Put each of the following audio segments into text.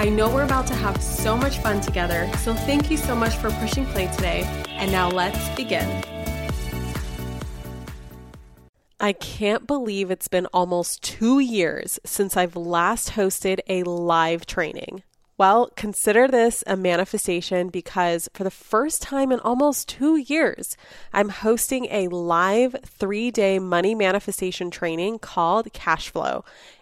I know we're about to have so much fun together, so thank you so much for pushing play today. And now let's begin. I can't believe it's been almost two years since I've last hosted a live training. Well, consider this a manifestation because for the first time in almost two years, I'm hosting a live three day money manifestation training called Cash Flow.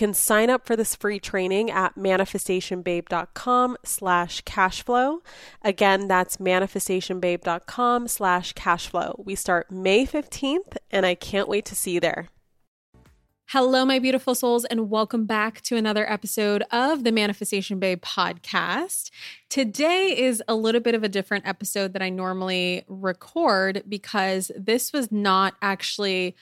can sign up for this free training at manifestationbabe.com slash cashflow. Again, that's manifestationbabe.com slash cashflow. We start May 15th, and I can't wait to see you there. Hello, my beautiful souls, and welcome back to another episode of the Manifestation Babe podcast. Today is a little bit of a different episode that I normally record because this was not actually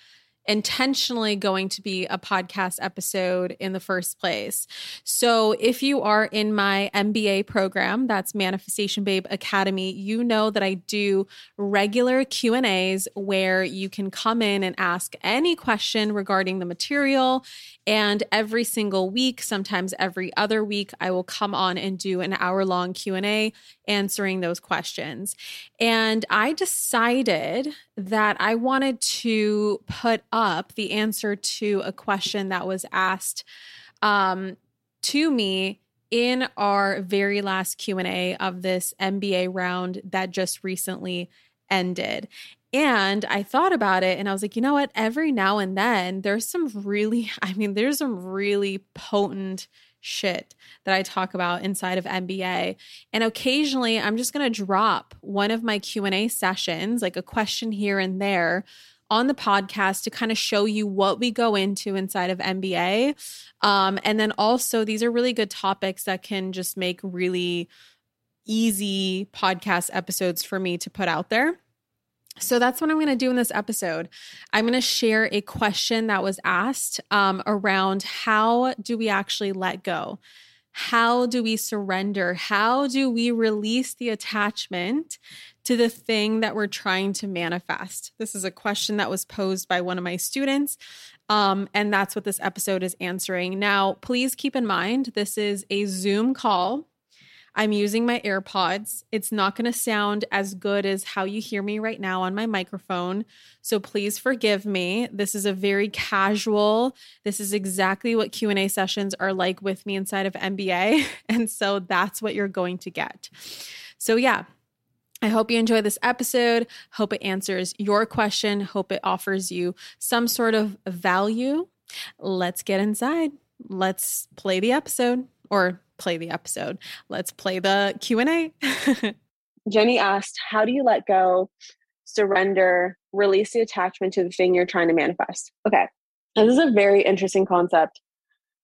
intentionally going to be a podcast episode in the first place. So if you are in my MBA program, that's Manifestation Babe Academy, you know that I do regular Q&As where you can come in and ask any question regarding the material and every single week, sometimes every other week, I will come on and do an hour-long Q&A answering those questions. And I decided that I wanted to put up the answer to a question that was asked um, to me in our very last q&a of this mba round that just recently ended and I thought about it and I was like, you know what? Every now and then there's some really, I mean, there's some really potent shit that I talk about inside of MBA. And occasionally I'm just going to drop one of my Q&A sessions, like a question here and there on the podcast to kind of show you what we go into inside of MBA. Um, and then also these are really good topics that can just make really easy podcast episodes for me to put out there. So that's what I'm going to do in this episode. I'm going to share a question that was asked um, around how do we actually let go? How do we surrender? How do we release the attachment to the thing that we're trying to manifest? This is a question that was posed by one of my students. Um, and that's what this episode is answering. Now, please keep in mind this is a Zoom call. I'm using my AirPods. It's not going to sound as good as how you hear me right now on my microphone. So please forgive me. This is a very casual. This is exactly what Q&A sessions are like with me inside of MBA, and so that's what you're going to get. So yeah, I hope you enjoy this episode. Hope it answers your question. Hope it offers you some sort of value. Let's get inside. Let's play the episode or play the episode. Let's play the Q&A. Jenny asked, "How do you let go, surrender, release the attachment to the thing you're trying to manifest?" Okay. This is a very interesting concept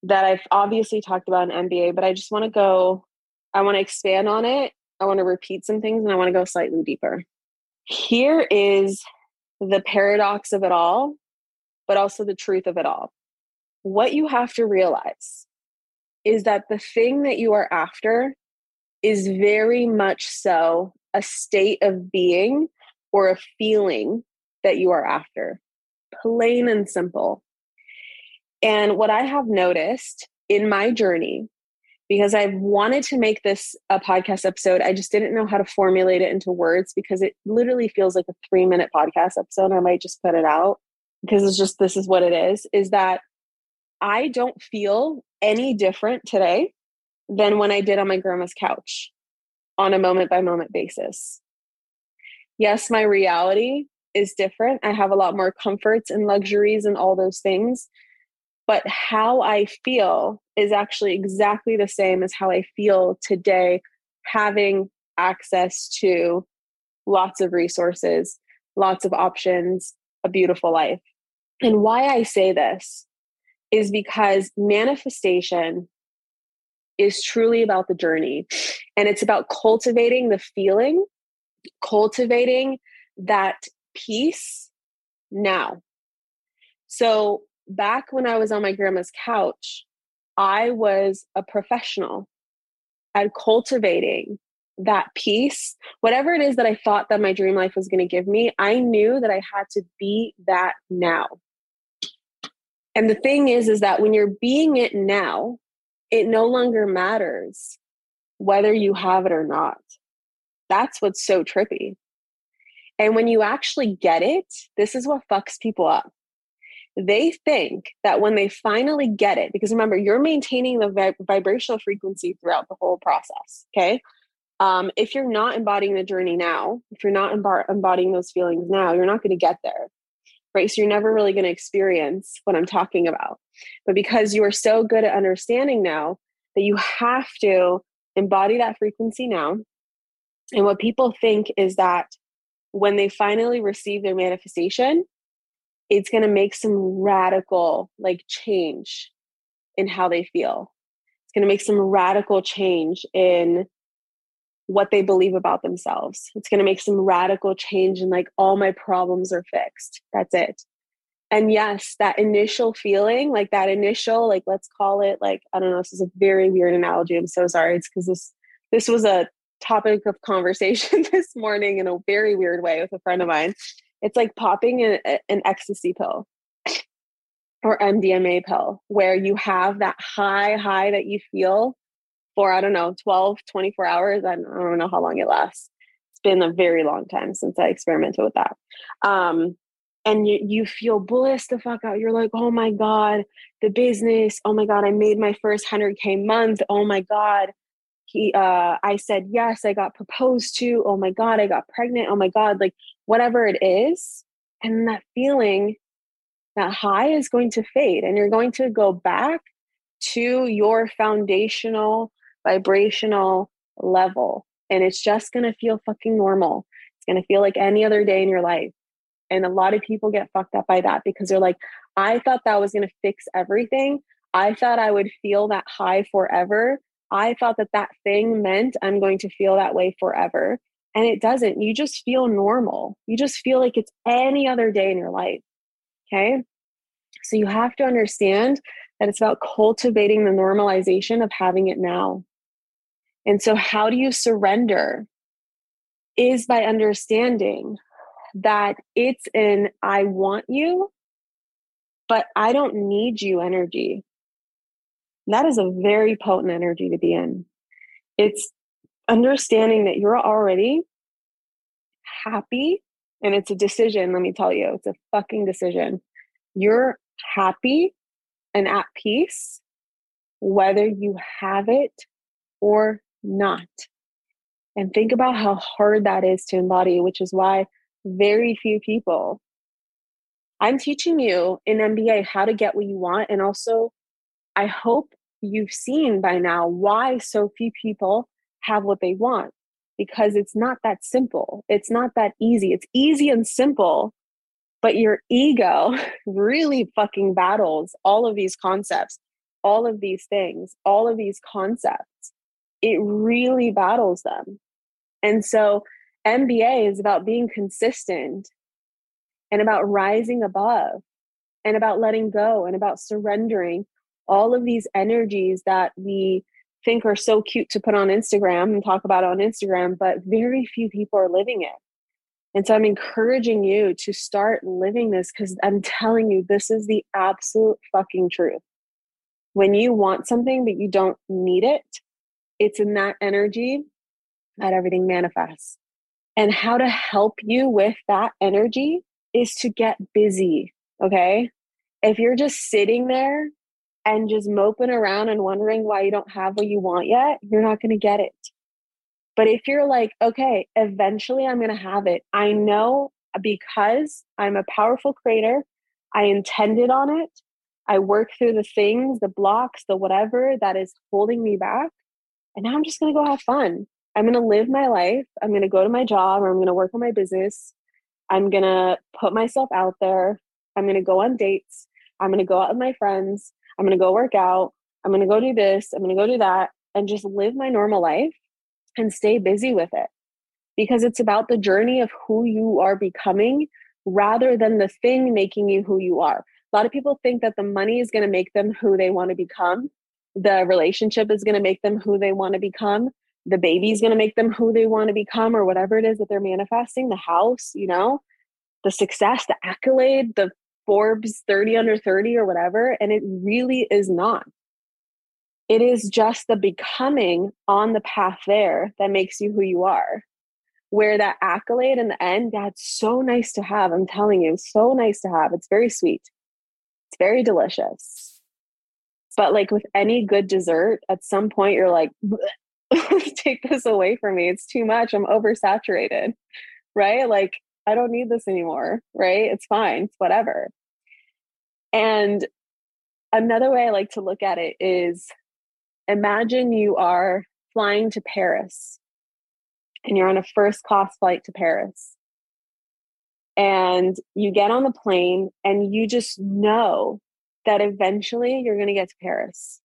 that I've obviously talked about in MBA, but I just want to go I want to expand on it. I want to repeat some things and I want to go slightly deeper. Here is the paradox of it all, but also the truth of it all. What you have to realize is that the thing that you are after is very much so a state of being or a feeling that you are after. Plain and simple. And what I have noticed in my journey, because I've wanted to make this a podcast episode, I just didn't know how to formulate it into words because it literally feels like a three minute podcast episode. I might just put it out because it's just this is what it is is that I don't feel any different today than when I did on my grandma's couch on a moment by moment basis. Yes, my reality is different. I have a lot more comforts and luxuries and all those things. But how I feel is actually exactly the same as how I feel today, having access to lots of resources, lots of options, a beautiful life. And why I say this is because manifestation is truly about the journey and it's about cultivating the feeling, cultivating that peace now. So, back when I was on my grandma's couch, I was a professional at cultivating that peace, whatever it is that I thought that my dream life was going to give me, I knew that I had to be that now. And the thing is, is that when you're being it now, it no longer matters whether you have it or not. That's what's so trippy. And when you actually get it, this is what fucks people up. They think that when they finally get it, because remember, you're maintaining the vib- vibrational frequency throughout the whole process. Okay. Um, if you're not embodying the journey now, if you're not embar- embodying those feelings now, you're not going to get there right? So you're never really going to experience what I'm talking about. But because you are so good at understanding now that you have to embody that frequency now. And what people think is that when they finally receive their manifestation, it's going to make some radical like change in how they feel. It's going to make some radical change in what they believe about themselves. It's going to make some radical change and like all my problems are fixed. That's it. And yes, that initial feeling, like that initial, like let's call it like I don't know, this is a very weird analogy. I'm so sorry. It's because this this was a topic of conversation this morning in a very weird way with a friend of mine. It's like popping an, an ecstasy pill or MDMA pill, where you have that high high that you feel for, I don't know, 12, 24 hours. I don't know how long it lasts. It's been a very long time since I experimented with that. Um, and you, you feel bliss the fuck out. You're like, oh my God, the business. Oh my God, I made my first 100K month. Oh my God. He, uh, I said yes, I got proposed to. Oh my God, I got pregnant. Oh my God, like whatever it is. And that feeling, that high is going to fade. And you're going to go back to your foundational vibrational level. And it's just going to feel fucking normal. It's going to feel like any other day in your life. And a lot of people get fucked up by that because they're like, I thought that was going to fix everything. I thought I would feel that high forever. I thought that that thing meant I'm going to feel that way forever. And it doesn't. You just feel normal. You just feel like it's any other day in your life. Okay. So you have to understand that it's about cultivating the normalization of having it now. And so, how do you surrender? Is by understanding that it's an I want you, but I don't need you energy. That is a very potent energy to be in. It's understanding that you're already happy, and it's a decision, let me tell you, it's a fucking decision. You're happy and at peace, whether you have it or not. And think about how hard that is to embody, which is why very few people. I'm teaching you in MBA how to get what you want. And also, I hope you've seen by now why so few people have what they want because it's not that simple. It's not that easy. It's easy and simple, but your ego really fucking battles all of these concepts, all of these things, all of these concepts it really battles them. And so MBA is about being consistent and about rising above and about letting go and about surrendering all of these energies that we think are so cute to put on Instagram and talk about on Instagram, but very few people are living it. And so I'm encouraging you to start living this because I'm telling you, this is the absolute fucking truth. When you want something but you don't need it, it's in that energy that everything manifests. And how to help you with that energy is to get busy. Okay. If you're just sitting there and just moping around and wondering why you don't have what you want yet, you're not going to get it. But if you're like, okay, eventually I'm going to have it, I know because I'm a powerful creator, I intended on it, I work through the things, the blocks, the whatever that is holding me back. And now I'm just going to go have fun. I'm going to live my life. I'm going to go to my job or I'm going to work on my business. I'm going to put myself out there. I'm going to go on dates. I'm going to go out with my friends. I'm going to go work out. I'm going to go do this. I'm going to go do that and just live my normal life and stay busy with it because it's about the journey of who you are becoming rather than the thing making you who you are. A lot of people think that the money is going to make them who they want to become, the relationship is going to make them who they want to become, the baby is going to make them who they want to become, or whatever it is that they're manifesting, the house, you know, the success, the accolade, the Forbes 30 under 30 or whatever. And it really is not. It is just the becoming on the path there that makes you who you are. Where that accolade in the end, that's so nice to have. I'm telling you, so nice to have. It's very sweet, it's very delicious. But like with any good dessert, at some point you're like, take this away from me. It's too much. I'm oversaturated, right? Like, I don't need this anymore, right? It's fine. It's whatever. And another way I like to look at it is imagine you are flying to Paris and you're on a first class flight to Paris. And you get on the plane and you just know that eventually you're going to get to Paris.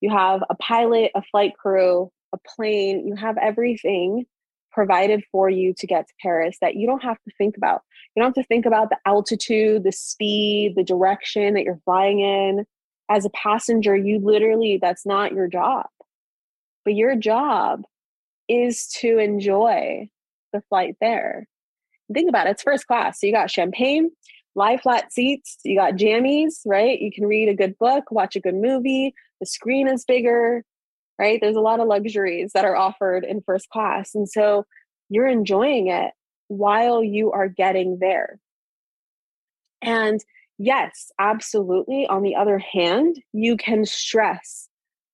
You have a pilot, a flight crew, a plane, you have everything provided for you to get to Paris that you don't have to think about. You don't have to think about the altitude, the speed, the direction that you're flying in as a passenger, you literally, that's not your job. But your job is to enjoy the flight there. Think about it, it's first class. So you got champagne, lie flat seats, you got jammies, right? You can read a good book, watch a good movie, the screen is bigger, right? There's a lot of luxuries that are offered in first class. And so you're enjoying it while you are getting there. And yes, absolutely. On the other hand, you can stress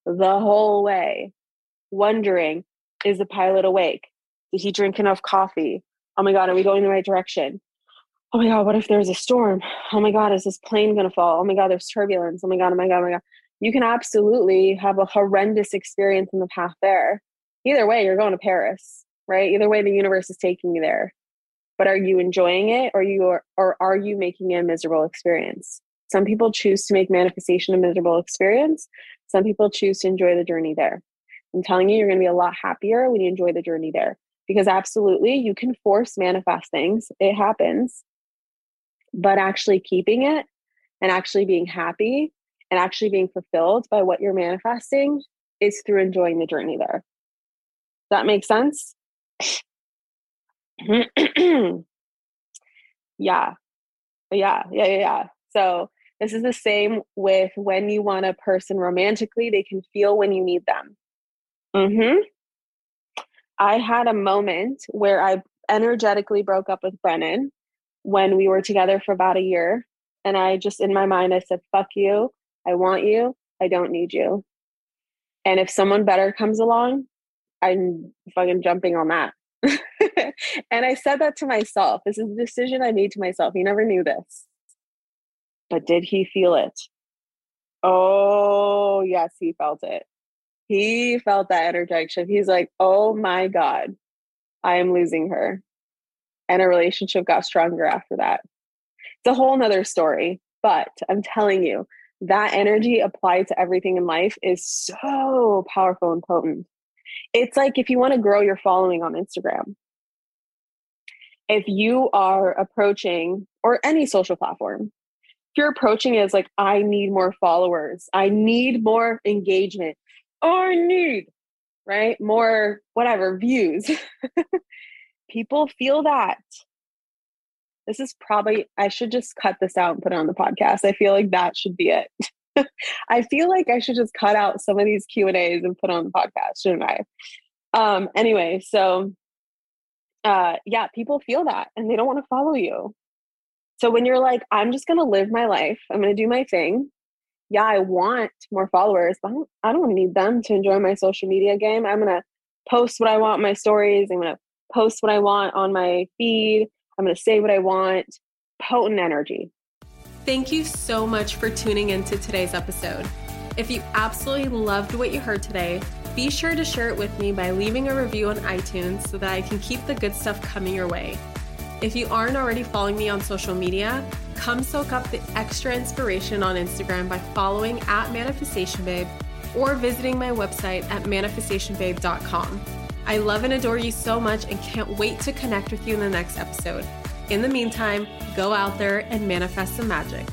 the whole way, wondering is the pilot awake? Did he drink enough coffee? Oh my God, are we going the right direction? Oh my God, what if there's a storm? Oh my God, is this plane going to fall? Oh my God, there's turbulence. Oh my God, oh my God, oh my God. You can absolutely have a horrendous experience in the path there. Either way, you're going to Paris, right? Either way, the universe is taking you there but are you enjoying it or you are, or are you making a miserable experience some people choose to make manifestation a miserable experience some people choose to enjoy the journey there i'm telling you you're going to be a lot happier when you enjoy the journey there because absolutely you can force manifest things it happens but actually keeping it and actually being happy and actually being fulfilled by what you're manifesting is through enjoying the journey there Does that make sense yeah. Yeah. Yeah. Yeah. Yeah. So this is the same with when you want a person romantically, they can feel when you need them. Mm-hmm. I had a moment where I energetically broke up with Brennan when we were together for about a year. And I just, in my mind, I said, fuck you. I want you. I don't need you. And if someone better comes along, I'm fucking jumping on that. and I said that to myself. This is a decision I made to myself. He never knew this. But did he feel it? Oh, yes, he felt it. He felt that energetic shift. He's like, oh my God, I am losing her. And a relationship got stronger after that. It's a whole nother story. But I'm telling you, that energy applied to everything in life is so powerful and potent it's like if you want to grow your following on Instagram, if you are approaching or any social platform, if you're approaching it as like, I need more followers, I need more engagement, I need, right? More whatever views. People feel that. this is probably I should just cut this out and put it on the podcast. I feel like that should be it. I feel like I should just cut out some of these Q and A's and put on the podcast, shouldn't I? Um, anyway, so uh, yeah, people feel that and they don't want to follow you. So when you're like, I'm just gonna live my life, I'm gonna do my thing. Yeah, I want more followers, but I don't, I don't need them to enjoy my social media game. I'm gonna post what I want my stories. I'm gonna post what I want on my feed. I'm gonna say what I want. Potent energy. Thank you so much for tuning into today's episode. If you absolutely loved what you heard today, be sure to share it with me by leaving a review on iTunes so that I can keep the good stuff coming your way. If you aren't already following me on social media, come soak up the extra inspiration on Instagram by following at Manifestation Babe or visiting my website at manifestationbabe.com. I love and adore you so much and can't wait to connect with you in the next episode. In the meantime, go out there and manifest some magic.